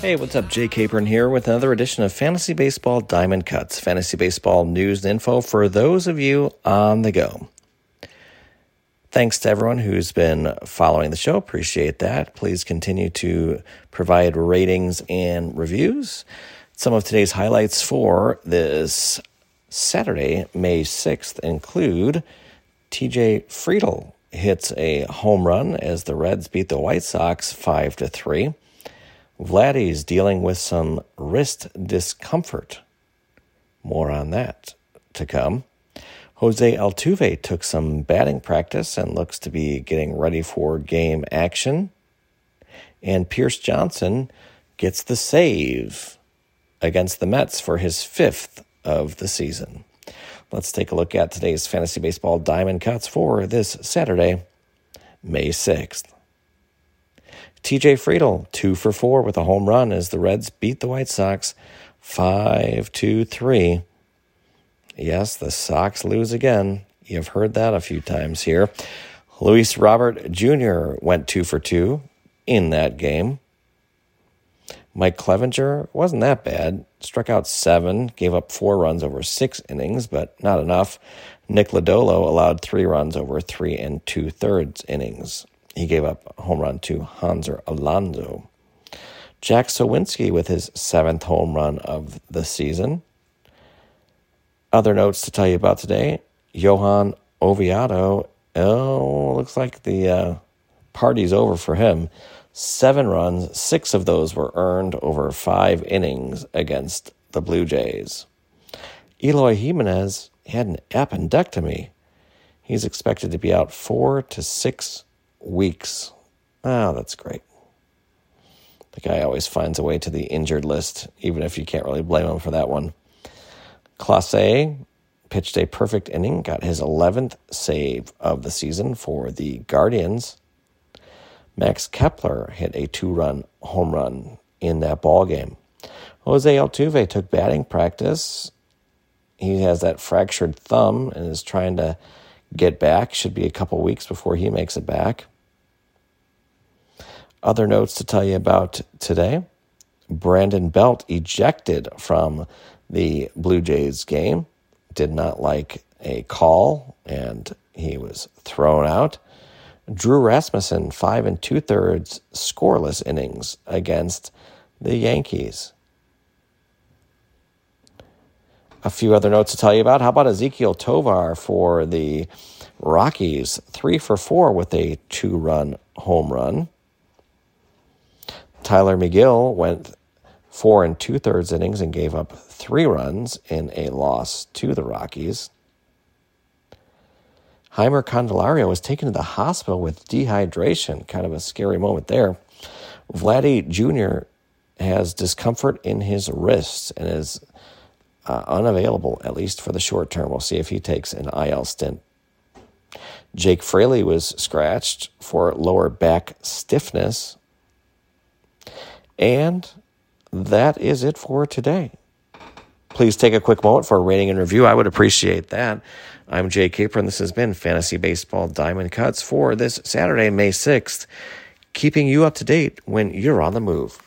Hey, what's up? Jay Capron here with another edition of Fantasy Baseball Diamond Cuts, fantasy baseball news and info for those of you on the go. Thanks to everyone who's been following the show. Appreciate that. Please continue to provide ratings and reviews. Some of today's highlights for this Saturday, May 6th, include TJ Friedl hits a home run as the Reds beat the White Sox 5 to 3. Vladdy's dealing with some wrist discomfort. More on that to come. Jose Altuve took some batting practice and looks to be getting ready for game action. And Pierce Johnson gets the save against the Mets for his fifth of the season. Let's take a look at today's fantasy baseball diamond cuts for this Saturday, May 6th. TJ Friedl, two for four with a home run as the Reds beat the White Sox 5 to 3. Yes, the Sox lose again. You've heard that a few times here. Luis Robert Jr. went two for two in that game. Mike Clevinger wasn't that bad. Struck out seven, gave up four runs over six innings, but not enough. Nick Lodolo allowed three runs over three and two thirds innings. He gave up a home run to Hanser Alonso. Jack Sawinski with his seventh home run of the season. Other notes to tell you about today Johan Oviedo. Oh, looks like the uh, party's over for him. Seven runs, six of those were earned over five innings against the Blue Jays. Eloy Jimenez had an appendectomy. He's expected to be out four to six weeks. Oh, that's great. The guy always finds a way to the injured list, even if you can't really blame him for that one. Clase pitched a perfect inning, got his 11th save of the season for the Guardians. Max Kepler hit a two run home run in that ball game. Jose Altuve took batting practice. He has that fractured thumb and is trying to get back. Should be a couple weeks before he makes it back. Other notes to tell you about today Brandon Belt ejected from the Blue Jays game, did not like a call, and he was thrown out. Drew Rasmussen, five and two thirds scoreless innings against the Yankees. A few other notes to tell you about. How about Ezequiel Tovar for the Rockies? Three for four with a two run home run. Tyler Megill went four and two thirds innings and gave up three runs in a loss to the Rockies. Jeimer Candelario was taken to the hospital with dehydration. Kind of a scary moment there. Vladdy Jr. has discomfort in his wrists and is uh, unavailable, at least for the short term. We'll see if he takes an IL stint. Jake Fraley was scratched for lower back stiffness. And that is it for today. Please take a quick moment for a rating and review. I would appreciate that. I'm Jay Capron. This has been Fantasy Baseball Diamond Cuts for this Saturday, May 6th, keeping you up to date when you're on the move.